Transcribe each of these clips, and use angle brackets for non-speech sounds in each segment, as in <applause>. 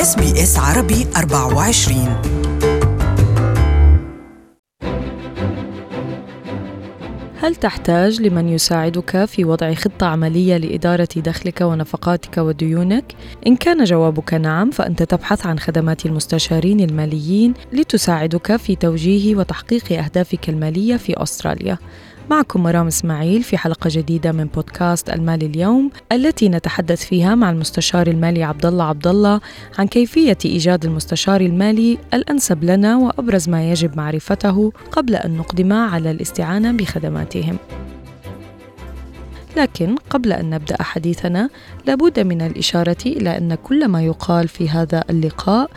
إس بي إس عربي 24 هل تحتاج لمن يساعدك في وضع خطة عملية لإدارة دخلك ونفقاتك وديونك؟ إن كان جوابك نعم فأنت تبحث عن خدمات المستشارين الماليين لتساعدك في توجيه وتحقيق أهدافك المالية في أستراليا. معكم مرام إسماعيل في حلقة جديدة من بودكاست المال اليوم التي نتحدث فيها مع المستشار المالي عبد الله عبد الله عن كيفية إيجاد المستشار المالي الأنسب لنا وأبرز ما يجب معرفته قبل أن نقدم على الاستعانة بخدماتهم. لكن قبل أن نبدأ حديثنا لابد من الإشارة إلى أن كل ما يقال في هذا اللقاء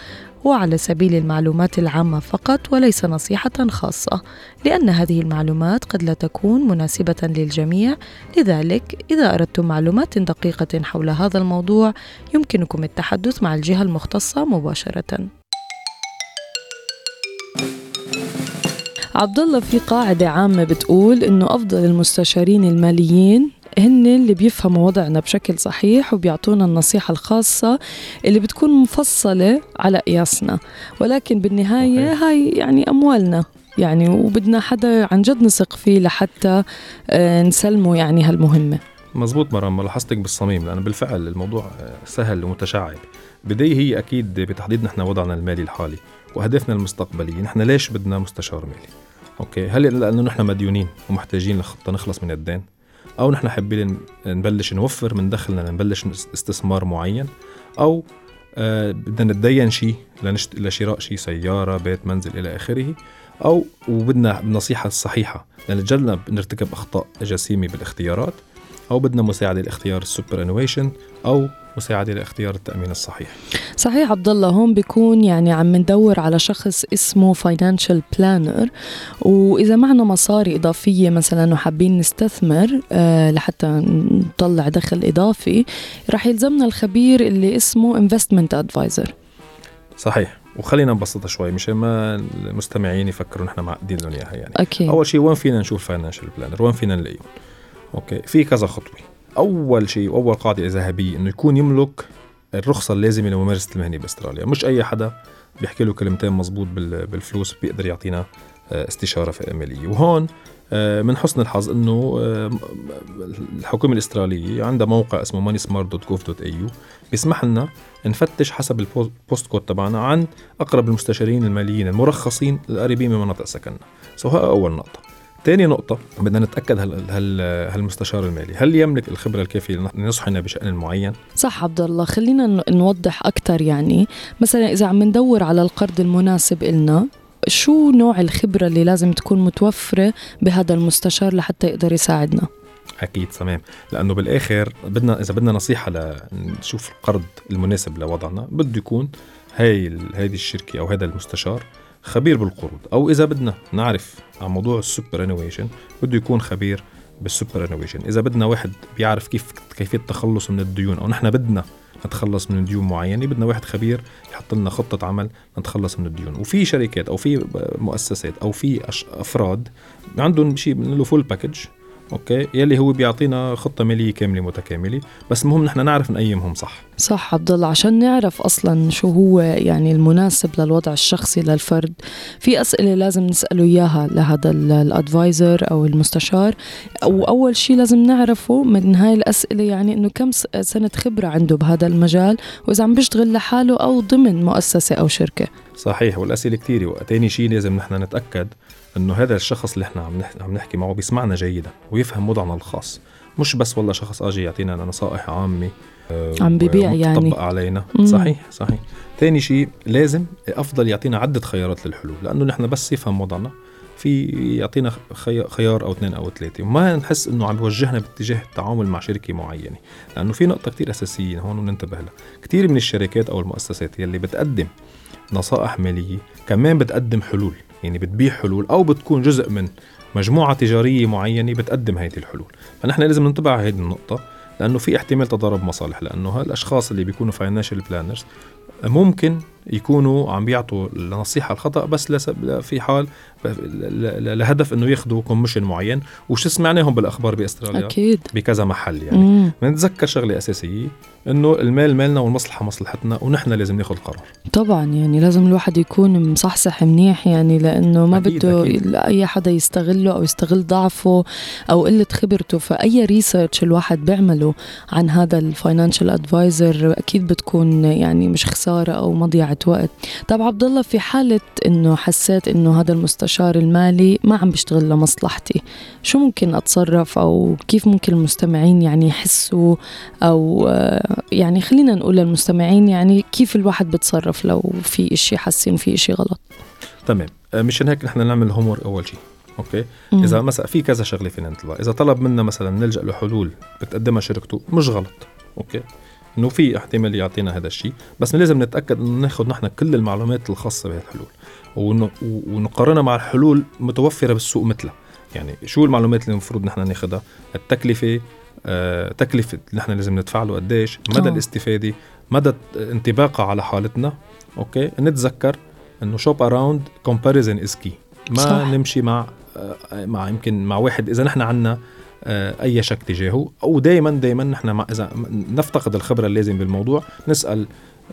هو على سبيل المعلومات العامة فقط وليس نصيحة خاصة، لأن هذه المعلومات قد لا تكون مناسبة للجميع، لذلك إذا أردتم معلومات دقيقة حول هذا الموضوع يمكنكم التحدث مع الجهة المختصة مباشرة. عبد الله في قاعدة عامة بتقول إنه أفضل المستشارين الماليين هن اللي بيفهموا وضعنا بشكل صحيح وبيعطونا النصيحة الخاصة اللي بتكون مفصلة على قياسنا. ولكن بالنهاية هاي يعني أموالنا. يعني وبدنا حدا عن جد نثق فيه لحتى آه، نسلمه يعني هالمهمة. مزبوط مرام لاحظتك بالصميم لأنه بالفعل الموضوع سهل ومتشعب. بداية هي أكيد بتحديد نحن وضعنا المالي الحالي وأهدافنا المستقبلية. نحن ليش بدنا مستشار مالي؟ أوكي هل لأنه نحن مديونين ومحتاجين لخطة نخلص من الدين؟ أو نحن حابين نبلش نوفر من دخلنا لنبلش استثمار معين أو آه بدنا نتدين شيء لشراء شيء سيارة بيت منزل إلى آخره أو وبدنا النصيحه الصحيحه لنتجنب نرتكب أخطاء جسيمة بالاختيارات أو بدنا مساعدة لاختيار ال superannuation أو مساعدة لاختيار التأمين الصحيح. صحيح عبد الله هون بيكون يعني عم ندور على شخص اسمه financial planner وإذا معنا مصاري إضافية مثلا وحابين نستثمر آه لحتى نطلع دخل إضافي رح يلزمنا الخبير اللي اسمه investment adviser صحيح. وخلينا نبسطها شوي مشان ما المستمعين يفكروا نحن معقدين لهم إياها يعني. أكيد. أول شيء وين فينا نشوف financial planner وين فينا نلاقيهم؟ أوكي في كذا خطوة. أول شيء وأول قاعدة ذهبيه إنه يكون يملك الرخصة اللازمة لممارسة المهنة بأستراليا. مش أي حدا بيحكي له كلمتين مزبوط بالفلوس بيقدر يعطينا آه، استشارة ماليه وهون آه، من حسن الحظ إنه آه، الحكومة الإسترالية عندها موقع اسمه moneysmart.gov.au بيسمح لنا نفتش حسب ال postcode تبعنا عن أقرب المستشارين الماليين المرخصين القريبين من مناطق سكننا. سو أول نقطة. تاني نقطة بدنا نتأكد هل هل هالمستشار المالي هل يملك الخبرة الكافية لنصحنا بشأن معين؟ صح عبد الله خلينا نوضح أكثر يعني مثلا إذا عم ندور على القرض المناسب إلنا شو نوع الخبرة اللي لازم تكون متوفرة بهذا المستشار لحتى يقدر يساعدنا؟ أكيد تمام لأنه بالآخر بدنا إذا بدنا نصيحة لنشوف القرض المناسب لوضعنا بده يكون هاي هذه الشركة أو هذا المستشار خبير بالقروض أو إذا بدنا نعرف عن موضوع ال superannuation بده يكون خبير بال superannuation. إذا بدنا واحد بيعرف كيف كيفية التخلص من الديون أو نحن بدنا نتخلص من ديون معينة بدنا واحد خبير يحط لنا خطة عمل نتخلص من الديون. وفي شركات أو في مؤسسات أو في أفراد عندهم شيء بنقول له full package okay؟ يلي هو بيعطينا خطة مالية كاملة متكاملة. بس المهم نحن نعرف نقيمهم صح. صح عبد الله عشان نعرف أصلا شو هو يعني المناسب للوضع الشخصي للفرد. في أسئلة لازم نسأله إياها لهذا الأدفايزر أو المستشار. وأول شيء لازم نعرفه من هاي الأسئلة يعني إنه كم سنة خبرة عنده بهذا المجال وإذا عم بيشتغل لحاله أو ضمن مؤسسة أو شركة. صحيح والأسئلة كثيره وثاني شيء لازم نحن نتأكد إنه هذا الشخص اللي إحنا عم عم نحكي معه بيسمعنا جيدا. ويفهم وضعنا الخاص. مش بس والله شخص آجي يعطينا نصائح عامة آه، عم ببيع يعني. علينا. مم. صحيح صحيح. ثاني شيء لازم أفضل يعطينا عدة خيارات للحلول لأنه نحن بس يفهم وضعنا. في يعطينا خيار أو اثنين أو ثلاثة. وما نحس إنه عم يوجهنا باتجاه التعامل مع شركة معينة لأنه في نقطة كثير أساسية هون وننتبه لها. كثير من الشركات أو المؤسسات يلي بتقدم نصائح مالية كمان بتقدم حلول. يعني بتبيع حلول أو بتكون جزء من مجموعة تجارية معينة بتقدم هذه الحلول. فنحن لازم ننتبه على هذه النقطة لأنه في احتمال تضارب مصالح لأنه هالأشخاص اللي بيكونوا financial planners ممكن يكونوا عم بيعطوا النصيحة الخطأ بس في حال لهدف إنه ياخذوا commission معين. وإيش سمعناهم بالأخبار بأستراليا؟ أكيد. بكذا محل يعني. بنتذكر شغلة أساسية إنه المال مالنا والمصلحة مصلحتنا ونحن لازم ناخذ قرار. طبعا يعني لازم الواحد يكون مصحصح منيح يعني لأنه ما أكيد بده أكيد. أي حدا يستغله أو يستغل ضعفه أو قلة خبرته. فأي research الواحد بيعمله عن هذا ال financial adviser أكيد بتكون يعني مش خسارة أو مضيعة. وقت. طب عبد الله في حالة إنه حسيت إنه هذا المستشار المالي ما عم بيشتغل لمصلحتي شو ممكن أتصرف؟ أو كيف ممكن المستمعين يعني يحسوا؟ أو آه، يعني خلينا نقول للمستمعين يعني كيف الواحد بتصرف لو في إشي حاسين في إشي غلط؟ تمام. آه، مشان هيك نحن نعمل homework أول شيء okay؟ مم. إذا مثلا في كذا شغلة فينا نطلع إذا طلب منا مثلا نلجأ لحلول بتقدمها شركته مش غلط. okay؟ إنه في احتمال يعطينا هذا الشيء. بس لازم نتأكد إنه ناخذ نحن كل المعلومات الخاصة بهالحلول ون- ونقارنها مع الحلول متوفرة بالسوق مثلها. يعني شو المعلومات اللي المفروض نحن ناخذها التكلفة آه، تكلفة اللي نحن لازم ندفع له قديش مدى آه. الاستفادة مدى انطباقها على حالتنا. okay؟ نتذكر إنه shop around comparison is key ما صح. نمشي مع آه، مع يمكن مع واحد. إذا نحن عنا آه، أي شك تجاهه. أو دائما دائما نحن إذا نفتقد الخبرة اللازم بالموضوع. نسأل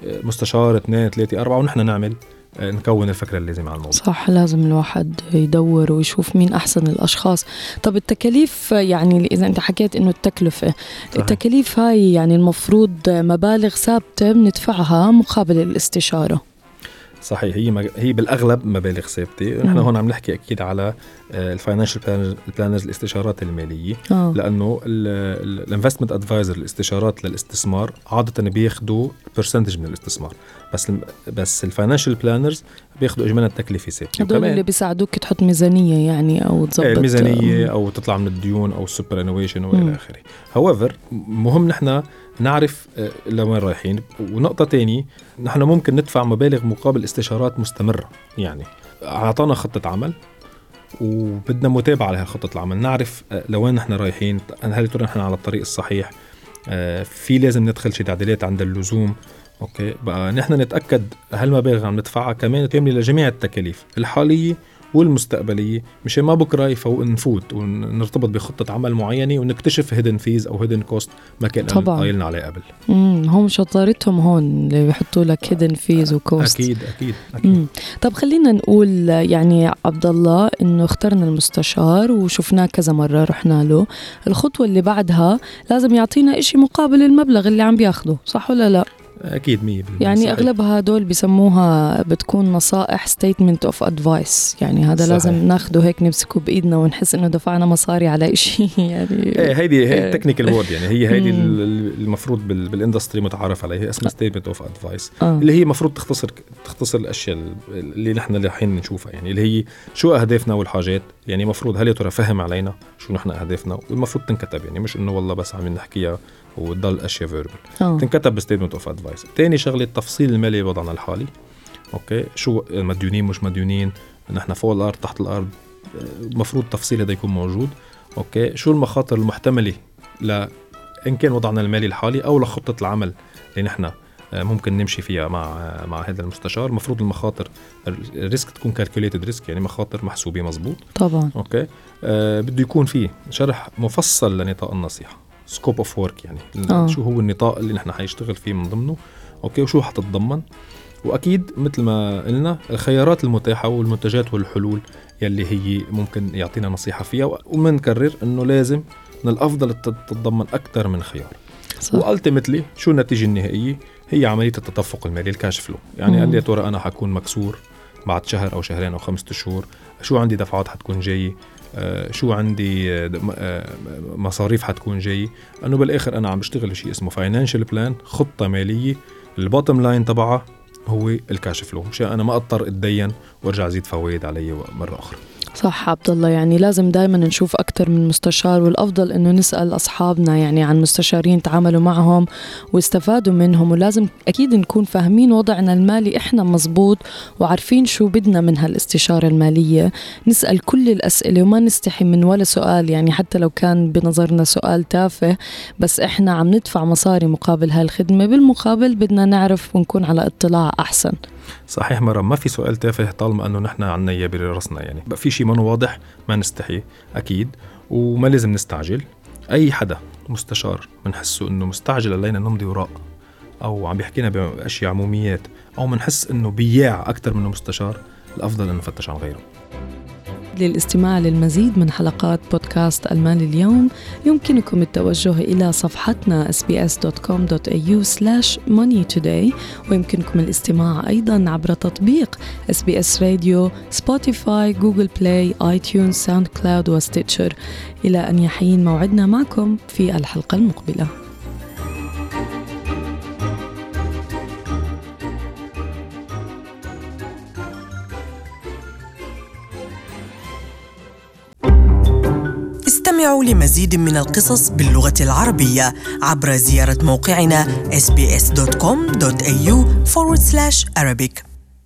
آه، مستشار اثنين ثلاثة أربعة ونحن نعمل آه، نكون الفكرة اللازمة على الموضوع. صح لازم الواحد يدور ويشوف مين أحسن الأشخاص. طب التكاليف يعني إذا أنت حكيت إنه التكلفة صحيح. التكاليف هاي يعني المفروض مبالغ ثابتة بندفعها مقابل الاستشارة. صحيح هي مج... هي بالأغلب مبالغ ثابتة. نحن. هون عم نحكي أكيد على ال financial planners الاستشارات المالية. آه. لأنه ال investment adviser الاستشارات للاستثمار عادة بياخذوا percentage من الاستثمار. بس الم- بس ال financial planners بياخذوا اجمالا التكلفة ثابتة. هدول اللي بيساعدوك تحط ميزانية يعني أو تظبط إيه، الميزانيه أو تطلع من الديون أو ال superannuation. والى آخره. however مهم نحن نعرف آه، لوين رايحين. ونقطة تانية نحن ممكن ندفع مبالغ مقابل استشارات مستمرة يعني أعطانا خطة عمل وبدنا متابعة لهي خطة العمل. نعرف آه، لوين نحن رايحين هل ترى نحن على الطريق الصحيح آه، في لازم ندخل شي تعديلات عند اللزوم. okay؟ بقى نحن نتأكد هالمبالغ عم ندفعها كمان كامله لجميع التكاليف الحالية والمستقبلية مشان ما بكره يفوق نفوت ونرتبط بخطة عمل معينة ونكتشف hidden fees أو hidden cost ما كان. قايلنا عليه قبل. امم هم شطارتهم هون اللي بيحطوا لك hidden fees و cost أكيد أكيد أكيد. مم. طب خلينا نقول يعني عبد الله إنه اخترنا المستشار وشفناه كذا مرة رحنا له. الخطوة اللي بعدها لازم يعطينا إشي مقابل المبلغ اللي عم بياخده صح ولا لا؟ أكيد 100% يعني صحيح. أغلبها هدول بيسموها بتكون نصائح statement of advice يعني هذا صحيح. لازم ناخده هيك نمسكه بإيدنا ونحس إنه دفعنا مصاري على إشي. <laughs> يعني إيه هيدي. هي ال technical word يعني. هي هيدي المفروض بال- بال industry متعارف عليها. اسمها statement of advice. اللي هي المفروض تختصر تختصر الأشياء ال- اللي نحن الحين نشوفها. يعني اللي هي شو أهدافنا والحاجات. يعني المفروض هل يا ترى فهم علينا شو نحن أهدافنا؟ والمفروض تنكتب. يعني مش إنه والله بس عم نحكيها وتضل أشياء verbal آه. تنكتب ب statement of advice ثاني شغلة التفصيل المالي بوضعنا الحالي. okay؟ شو مديونين مش مديونين نحن فوق الأرض تحت الأرض. المفروض تفصيل هذا يكون موجود. okay؟ شو المخاطر المحتملة ل إن كان وضعنا المالي الحالي أو لخطة العمل اللي نحن آه، ممكن نمشي فيها مع آه، مع هذا المستشار. المفروض المخاطر ال risk تكون calculated risk يعني مخاطر محسوبة مزبوط طبعا. okay؟ آه بده يكون فيه شرح مفصل لنطاق النصيحة. scope of work يعني. آه. آه. شو هو النطاق اللي نحن حنشتغل فيه من ضمنه okay وشو حتتضمن. وأكيد مثل ما قلنا الخيارات المتاحة والمنتجات والحلول يلي هي ممكن يعطينا نصيحة فيها. ومنكرر إنه لازم من الأفضل تت- تتضمن أكثر من خيار. و ultimately شو النتيجة النهائية؟ هي عملية التدفق المالي ال cash flow. يعني. قال لي يا ترى أنا حكون مكسور بعد شهر أو شهرين أو خمسة شهور شو عندي دفعات حتكون جاية؟ شو عندي آه، آه، مصاريف حتكون جاية. أنه بالآخر أنا عم بشتغل بشيء اسمه financial plan خطة مالية. ال bottom line تبعها هو ال cash flow مشان أنا ما أضطر أتدين وأرجع أزيد فوائد علي مرة أخرى. صح عبد الله يعني لازم دائما نشوف أكثر من مستشار والأفضل إنه نسأل أصحابنا يعني عن مستشارين تعاملوا معهم واستفادوا منهم ولازم أكيد نكون فاهمين وضعنا المالي إحنا مزبوط وعارفين شو بدنا من هالاستشارة المالية. نسأل كل الأسئلة وما نستحي من ولا سؤال يعني حتى لو كان بنظرنا سؤال تافه بس إحنا عم ندفع مصاري مقابل هالخدمة. بالمقابل بدنا نعرف ونكون على اطلاع أحسن. صحيح مرة ما في سؤال تافه طالما أنه نحن عنا إياه براسنا يعني. بقى في شيء منه واضح ما نستحي أكيد وما لازم نستعجل. أي حدا مستشار بنحسه إنه مستعجل علينا نمضي وراء أو عم بيحكينا بأشياء عموميات أو بنحس إنه بياع أكثر منه مستشار الأفضل إنه نفتش عن غيره. للاستماع للمزيد من حلقات بودكاست المال اليوم. يمكنكم التوجه إلى صفحتنا sbs.com.au money ويمكنكم الاستماع أيضا عبر تطبيق SBS Radio Spotify Google Play iTunes SoundCloud و Stitcher. إلى أن يحين موعدنا معكم في الحلقة المقبلة. استمعوا لمزيد من القصص باللغة العربية عبر زيارة موقعنا sbs.com.au forward slash Arabic.